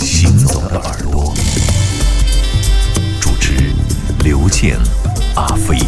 行走的耳朵，主持刘健、阿飞。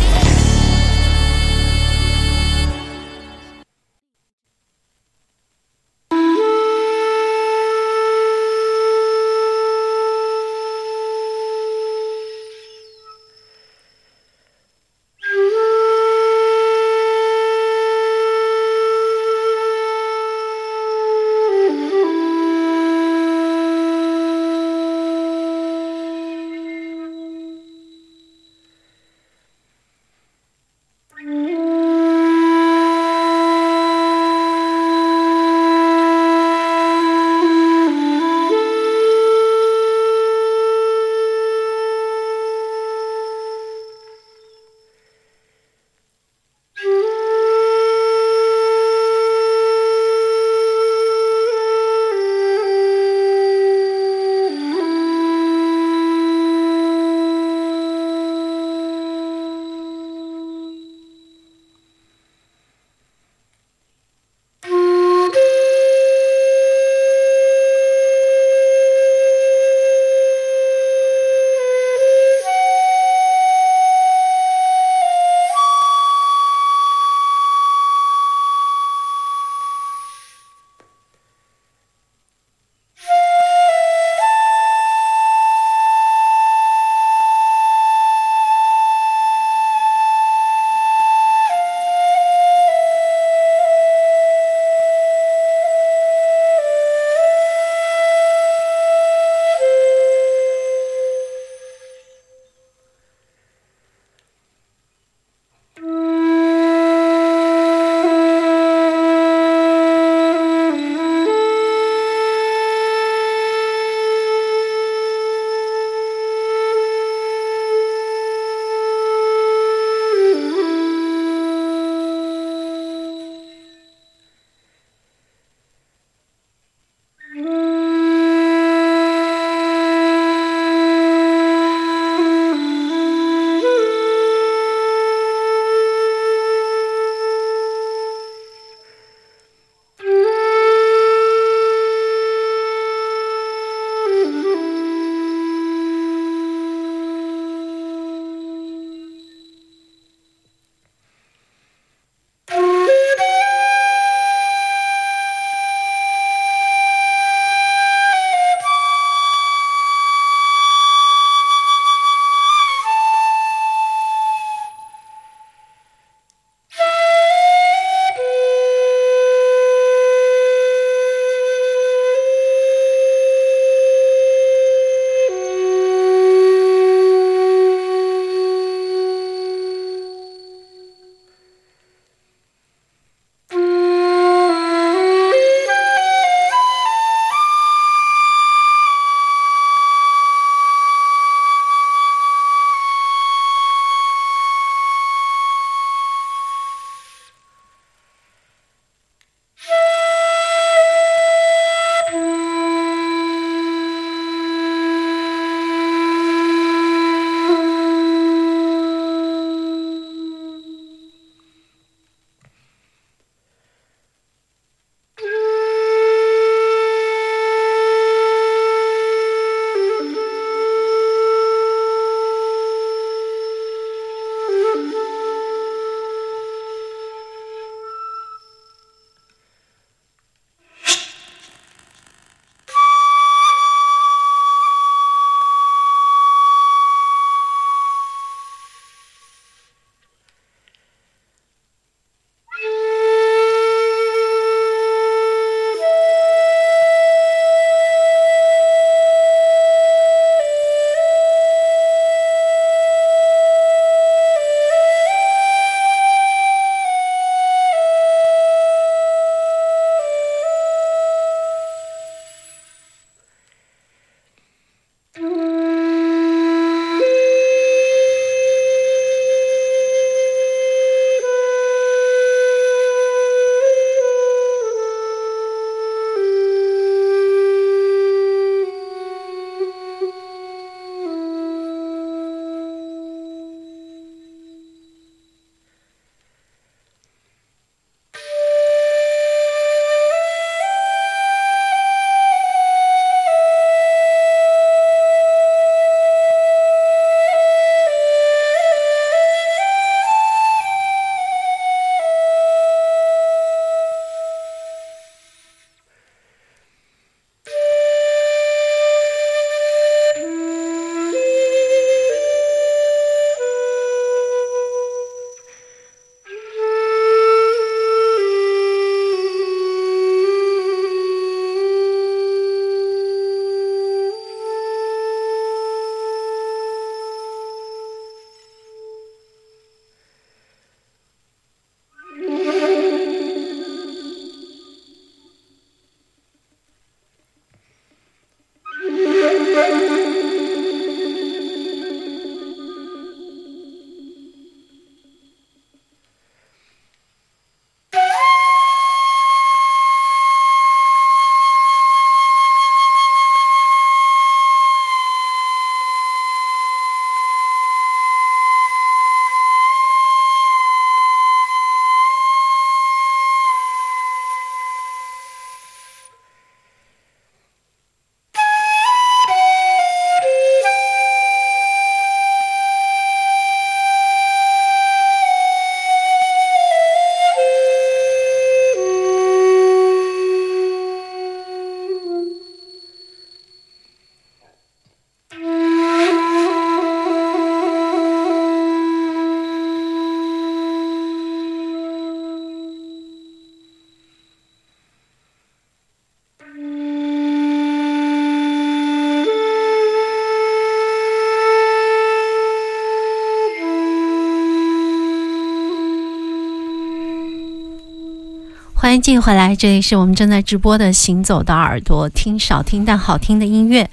继续回来，这里是我们正在直播的《行走的耳朵》，听少听但好听的音乐。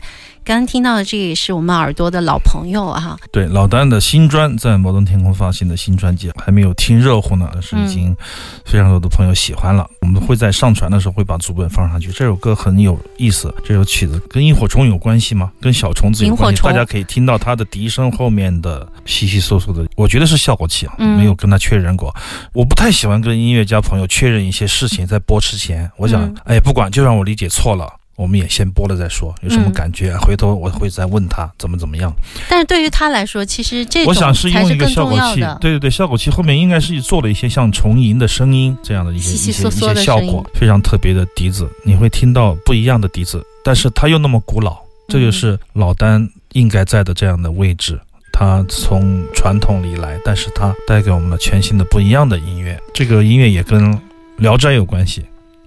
刚刚听到的这也是我们耳朵的老朋友哈。对，老丹的新专在摩登天空发行的新专辑还没有听热乎呢，但是已经非常多的朋友喜欢了。我们会在上传的时候会把主本放上去。这首歌很有意思，这首曲子跟萤火虫有关系吗？跟小虫子有关系？大家可以听到它的笛声后面的稀稀嗦嗦的，我觉得是效果器啊，没有跟他确认过。我不太喜欢跟音乐家朋友确认一些事情在播之前，我想，哎，不管，就让我理解错了。我们也先播了再说，有什么感觉？回头我会再问他怎么怎么样。但是对于他来说，其实这我想是用一个效果器，对对对，效果器后面应该是做了一些像重吟的声音这样的一些一些一些效果，非常特别的笛子，你会听到不一样的笛子，但是它又那么古老，这就是老丹应该在的这样的位置。他从传统里来，但是他带给我们了全新的不一样的音乐。这个音乐也跟《聊斋》有关系。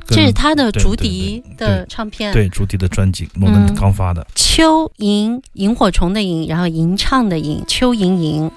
这是他的竹笛的唱片，对竹笛的专辑，我们刚发的。秋萤萤火虫的萤，然后吟唱的吟，秋萤吟。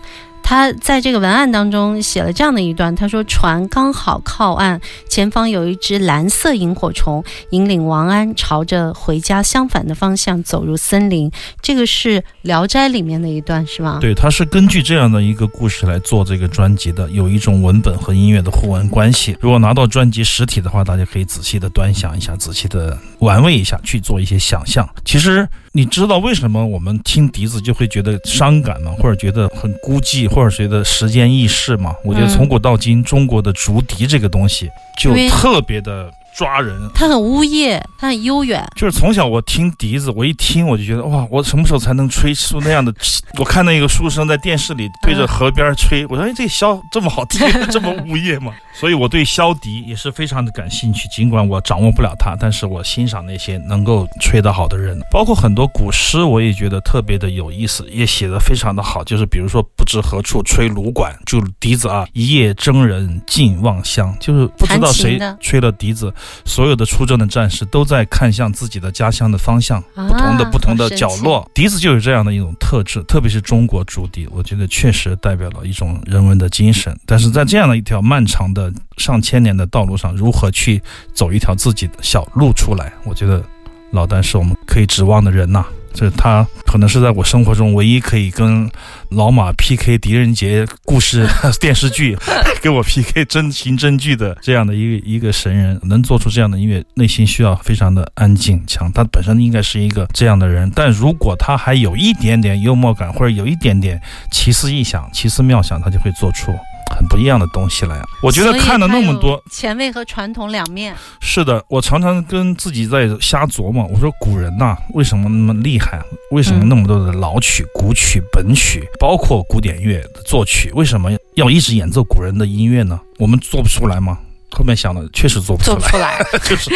他在这个文案当中写了这样的一段，他说：“船刚好靠岸，前方有一只蓝色萤火虫，引领王安朝着回家相反的方向走入森林。”这个是《聊斋》里面的一段，是吗？对，他是根据这样的一个故事来做这个专辑的，有一种文本和音乐的互文关系。如果拿到专辑实体的话，大家可以仔细的端详一下，仔细的玩味一下，去做一些想象。其实。你知道为什么我们听笛子就会觉得伤感吗？或者觉得很孤寂，或者谁的时间易逝嘛？我觉得从古到今，中国的竹笛这个东西就特别的。抓人，它很呜咽，它很悠远。就是从小我听笛子，我一听我就觉得哇，我什么时候才能吹出那样的？我看那个书生在电视里对着河边吹，我说哎，这箫这么好听，这么呜咽吗？所以我对箫笛也是非常的感兴趣。尽管我掌握不了它，但是我欣赏那些能够吹得好的人，包括很多古诗，我也觉得特别的有意思，也写得非常的好。就是比如说不知何处吹芦管，就笛子啊，一夜征人尽望乡，就是不知道谁吹了笛子。所有的出征的战士都在看向自己的家乡的方向，不同的不同的角落，笛子就有这样的一种特质，特别是中国竹笛，我觉得确实代表了一种人文的精神。但是在这样的一条漫长的上千年的道路上，如何去走一条自己的小路出来？我觉得老丹是我们可以指望的人呐。这他可能是在我生活中唯一可以跟老马 PK 狄仁杰故事 电视剧，给我 PK 真情真剧的这样的一个一个神人，能做出这样的音乐，内心需要非常的安静强。他本身应该是一个这样的人，但如果他还有一点点幽默感，或者有一点点奇思异想、奇思妙想，他就会做出。很不一样的东西了呀！我觉得看了那么多前卫和传统两面。是的，我常常跟自己在瞎琢磨。我说古人呐，为什么那么厉害？为什么那么多的老曲、古曲、本曲，包括古典乐的作曲，为什么要一直演奏古人的音乐呢？我们做不出来吗？后面想的确实做不出来，就是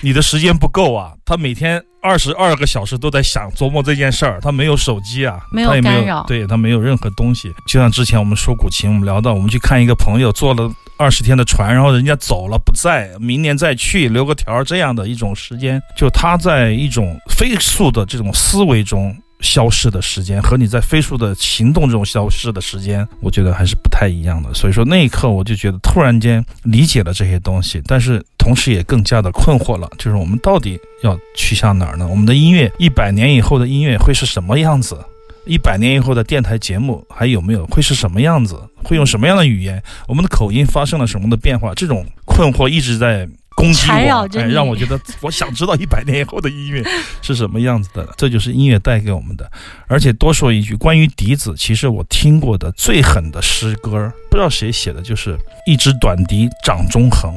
你的时间不够啊。他每天二十二个小时都在想琢磨这件事儿，他没有手机啊，没有干扰，对他没有任何东西。就像之前我们说古琴，我们聊到我们去看一个朋友坐了二十天的船，然后人家走了不在，明年再去留个条，这样的一种时间，就他在一种飞速的这种思维中。消失的时间和你在飞速的行动这种消失的时间，我觉得还是不太一样的。所以说那一刻，我就觉得突然间理解了这些东西，但是同时也更加的困惑了。就是我们到底要去向哪儿呢？我们的音乐一百年以后的音乐会是什么样子？一百年以后的电台节目还有没有？会是什么样子？会用什么样的语言？我们的口音发生了什么的变化？这种困惑一直在。攻击我，哎，让我觉得 我想知道一百年以后的音乐是什么样子的。这就是音乐带给我们的。而且多说一句，关于笛子，其实我听过的最狠的诗歌，不知道谁写的，就是一支短笛掌中横，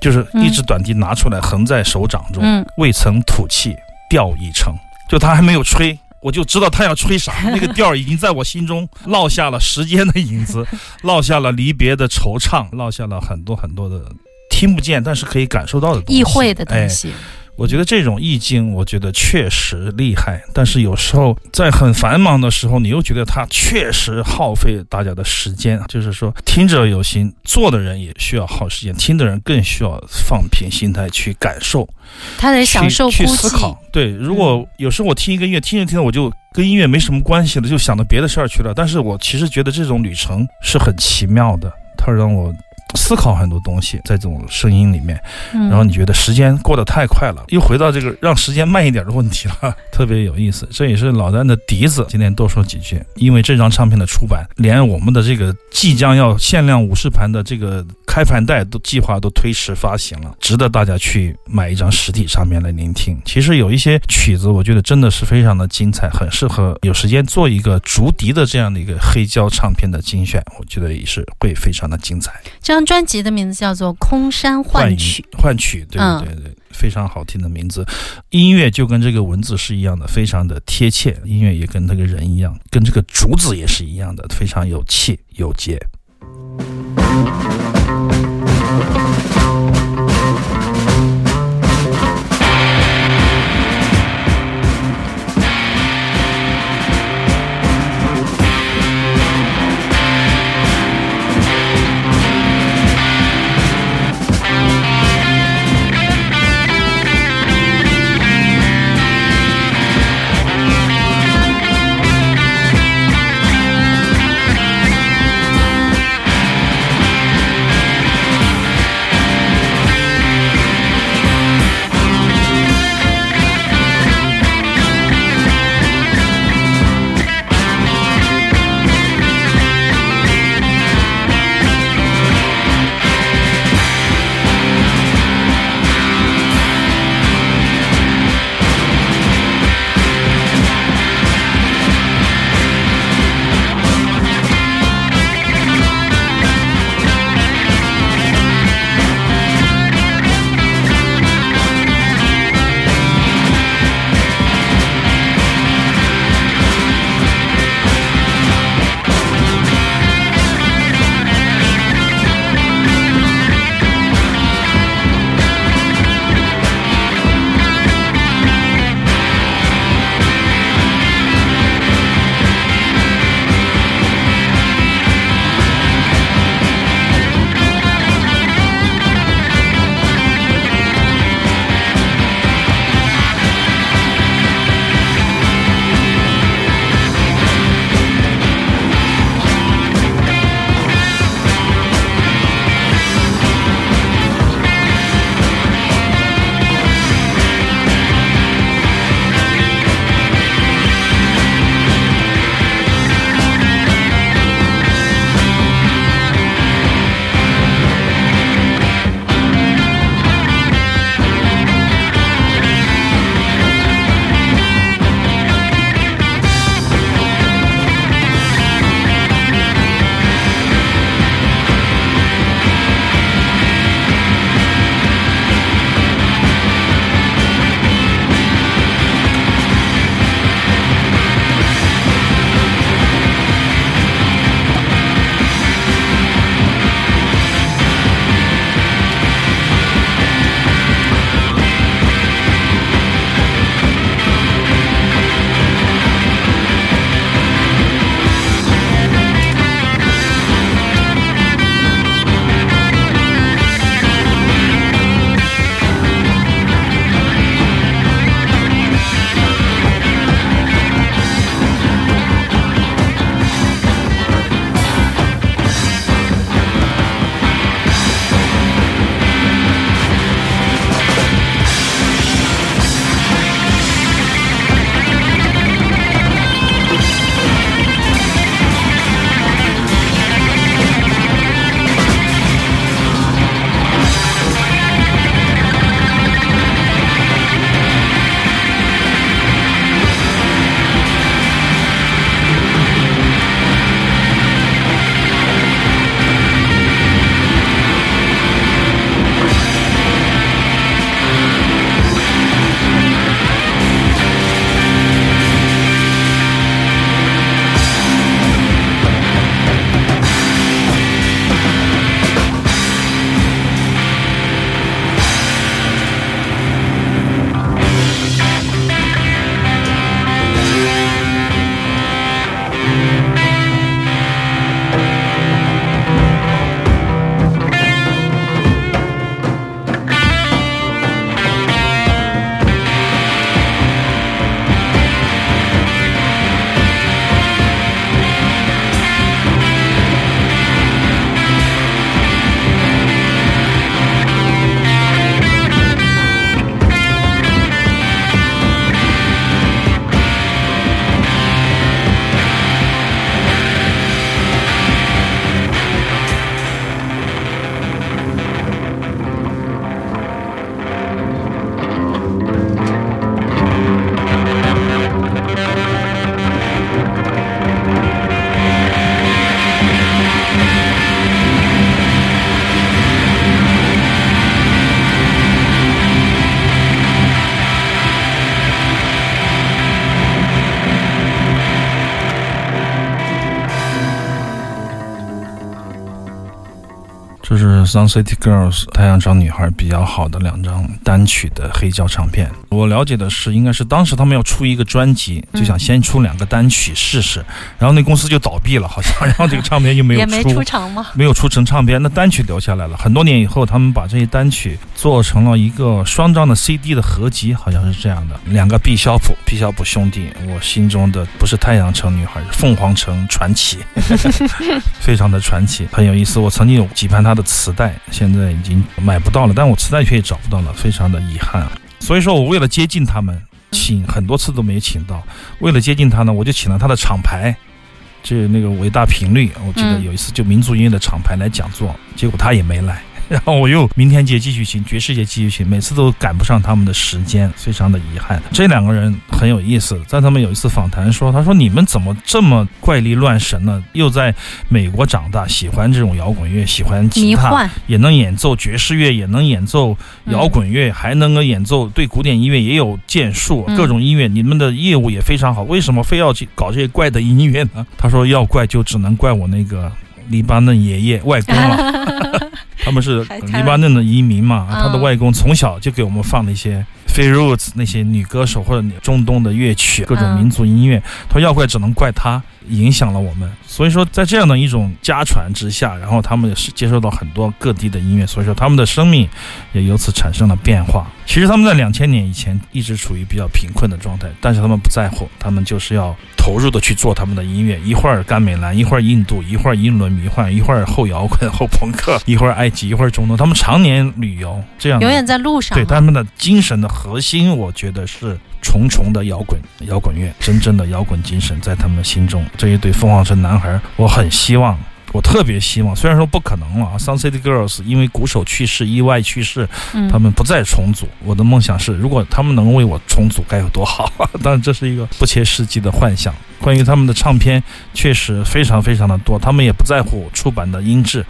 就是一支短笛拿出来横在手掌中，未曾吐气，调已成。就他还没有吹，我就知道他要吹啥。那个调已经在我心中落下了时间的影子，落下了离别的惆怅，落下了很多很多的。听不见，但是可以感受到的东西，意会的东西。我觉得这种意境，我觉得确实厉害。但是有时候在很繁忙的时候，你又觉得它确实耗费大家的时间。就是说，听者有心，做的人也需要耗时间，听的人更需要放平心态去感受。他得享受去思考。对，如果有时候我听一个音乐，听着听着我就跟音乐没什么关系了，就想到别的事儿去了。但是我其实觉得这种旅程是很奇妙的，它让我。思考很多东西，在这种声音里面，嗯然后你觉得时间过得太快了，又回到这个让时间慢一点的问题了，特别有意思。这也是老丹的笛子。今天多说几句，因为这张唱片的出版，连我们的这个即将要限量五十盘的这个开盘带都计划都推迟发行了，值得大家去买一张实体唱片来聆听。其实有一些曲子，我觉得真的是非常的精彩，很适合有时间做一个竹笛的这样的一个黑胶唱片的精选，我觉得也是会非常的精彩。这张专辑的名字叫做《空山幻曲》。换曲，对对对，非常好听的名字。音乐就跟这个文字是一样的，非常的贴切。音乐也跟那个人一样，跟这个竹子也是一样的，非常有气有节。Sun City Girls 太阳城女孩比较好的两张单曲的黑胶唱片。我了解的是，应该是当时他们要出一个专辑，就想先出两个单曲试试，然后那公司就倒闭了，好像，然后这个唱片就没有也没出成吗？没有出成唱片，那单曲留下来了。很多年以后，他们把这些单曲做成了一个双张的 CD 的合集，好像是这样的。两个毕肖普，毕肖普兄弟，我心中的不是太阳城女孩，凤凰城传奇，非常的传奇，很有意思。我曾经有几盘他的磁带，现在已经买不到了，但我磁带却也找不到了，非常的遗憾。所以说我为了接近他们，请很多次都没请到。为了接近他呢，我就请了他的厂牌，就那个伟大频率。我记得有一次就民族音乐的厂牌来讲座，结果他也没来。然后我又明天节继续行，爵士节继续行，每次都赶不上他们的时间，非常的遗憾。这两个人很有意思，在他们有一次访谈说，他说你们怎么这么怪力乱神呢？又在美国长大，喜欢这种摇滚乐，喜欢吉他，也能演奏爵士乐，也能演奏摇滚乐，还能够演奏对古典音乐也有建树，各种音乐，你们的业务也非常好，为什么非要去搞这些怪的音乐呢？他说要怪就只能怪我那个黎巴嫩爷爷外公了。他们是黎巴嫩的移民嘛？他的外公从小就给我们放那些 f a r o o s 那些女歌手或者中东的乐曲，各种民族音乐。他说要怪只能怪他。影响了我们，所以说在这样的一种家传之下，然后他们也是接受到很多各地的音乐，所以说他们的生命也由此产生了变化。其实他们在两千年以前一直处于比较贫困的状态，但是他们不在乎，他们就是要投入的去做他们的音乐。一会儿甘美兰，一会儿印度，一会儿英伦迷幻，一会儿后摇滚、后朋克，一会儿埃及，一会儿中东。他们常年旅游，这样永远在路上。对他们的精神的核心，我觉得是。重重的摇滚摇滚乐，真正的摇滚精神在他们心中。这一对凤凰城男孩，我很希望，我特别希望，虽然说不可能了啊，Sun City Girls 因为鼓手去世，意外去世，他们不再重组。我的梦想是，如果他们能为我重组，该有多好！当然，这是一个不切实际的幻想。关于他们的唱片，确实非常非常的多，他们也不在乎出版的音质。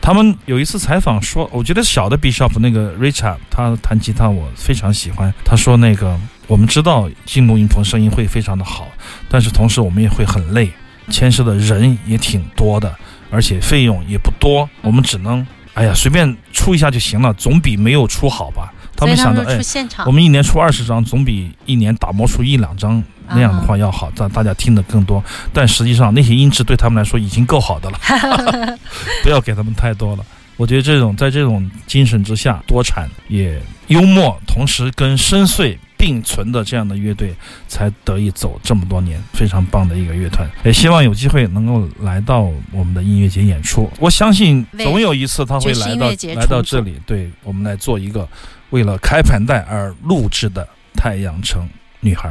他们有一次采访说，我觉得小的 Bishop 那个 Richard，他弹吉他我非常喜欢。他说那个。我们知道进录音棚声音会非常的好，但是同时我们也会很累，牵涉的人也挺多的，而且费用也不多。我们只能，哎呀，随便出一下就行了，总比没有出好吧？他们想着，哎，我们一年出二十张，总比一年打磨出一两张那样的话要好，让大家听得更多。但实际上那些音质对他们来说已经够好的了，不要给他们太多了。我觉得这种在这种精神之下，多产也幽默，同时跟深邃。并存的这样的乐队才得以走这么多年，非常棒的一个乐团。也希望有机会能够来到我们的音乐节演出。我相信总有一次他会来到来到这里，对我们来做一个为了开盘带而录制的《太阳城女孩》。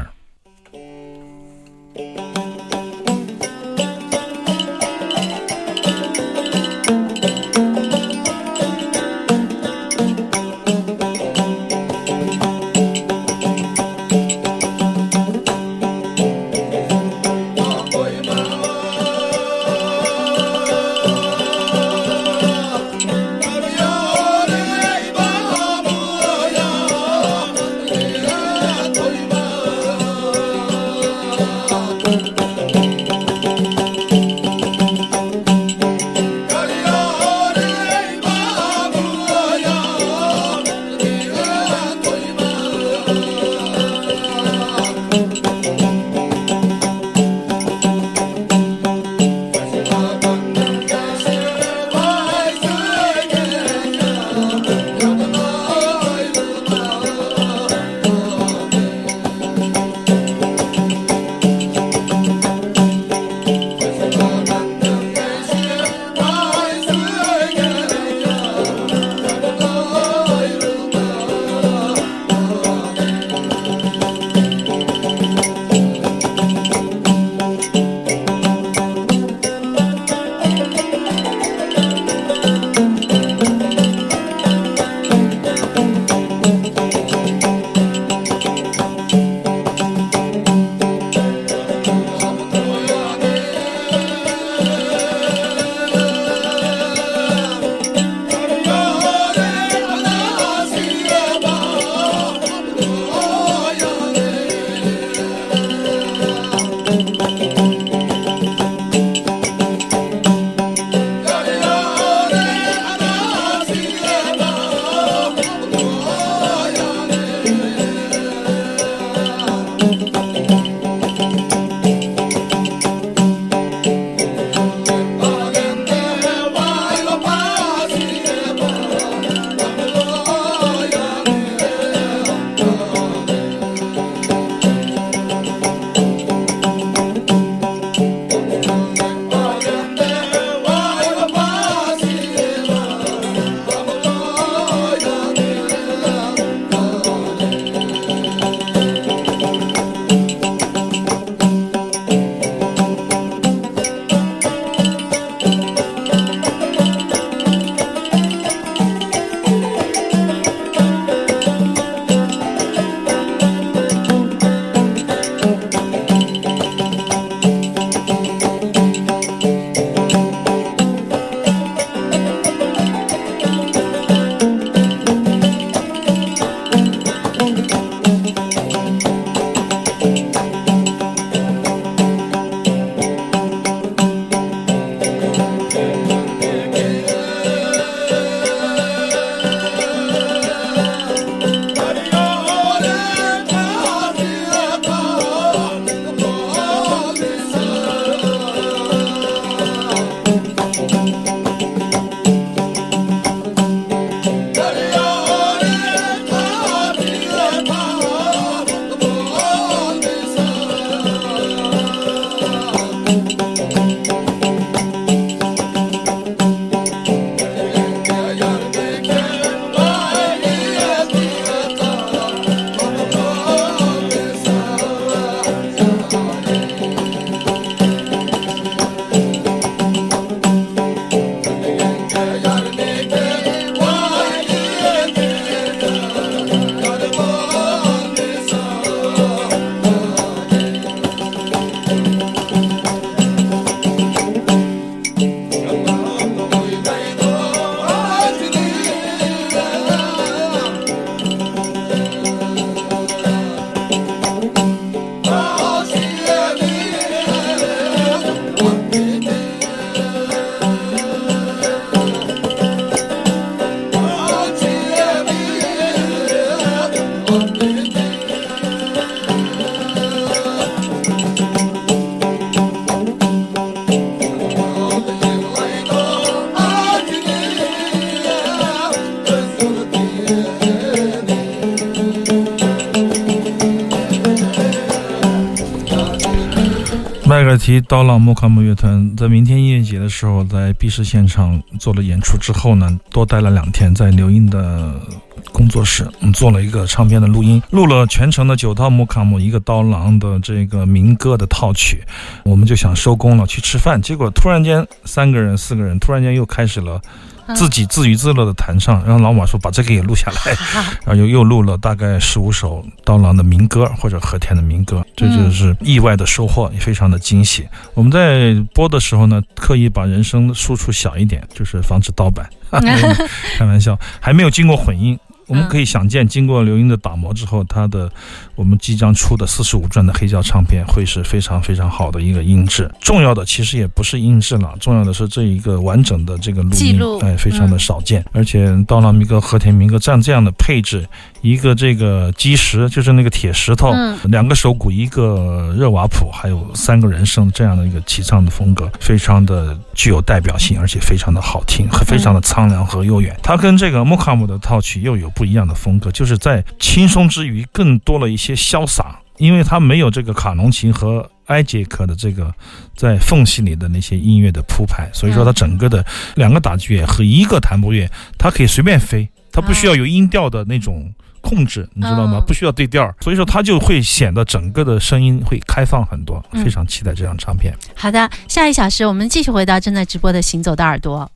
二提刀郎木卡姆乐团在明天音乐节的时候，在 B 市现场做了演出之后呢，多待了两天，在刘英的工作室，做了一个唱片的录音，录了全程的九套木卡姆，一个刀郎的这个民歌的套曲，我们就想收工了去吃饭，结果突然间三个人四个人突然间又开始了。自己自娱自乐的弹唱，然后老马说把这个也录下来，然后又又录了大概十五首刀郎的民歌或者和田的民歌，这就是意外的收获，也非常的惊喜。我们在播的时候呢，刻意把人声输出小一点，就是防止盗版。开玩笑，还没有经过混音。我们可以想见，经过刘英的打磨之后，他的我们即将出的四十五转的黑胶唱片会是非常非常好的一个音质。重要的其实也不是音质了，重要的是这一个完整的这个录音，哎，非常的少见。而且刀郎民歌、和田民歌这样这样的配置，一个这个基石就是那个铁石头，两个手鼓，一个热瓦普，还有三个人声，这样的一个齐唱的风格，非常的具有代表性，而且非常的好听，和非常的苍凉和悠远。它跟这个穆卡姆的套曲又有。不一样的风格，就是在轻松之余，更多了一些潇洒，因为它没有这个卡农琴和埃杰克的这个在缝隙里的那些音乐的铺排，所以说它整个的两个打击乐和一个弹拨乐，它可以随便飞，它不需要有音调的那种控制，你知道吗？不需要对调，所以说它就会显得整个的声音会开放很多，非常期待这张唱片。好的，下一小时我们继续回到正在直播的《行走的耳朵》。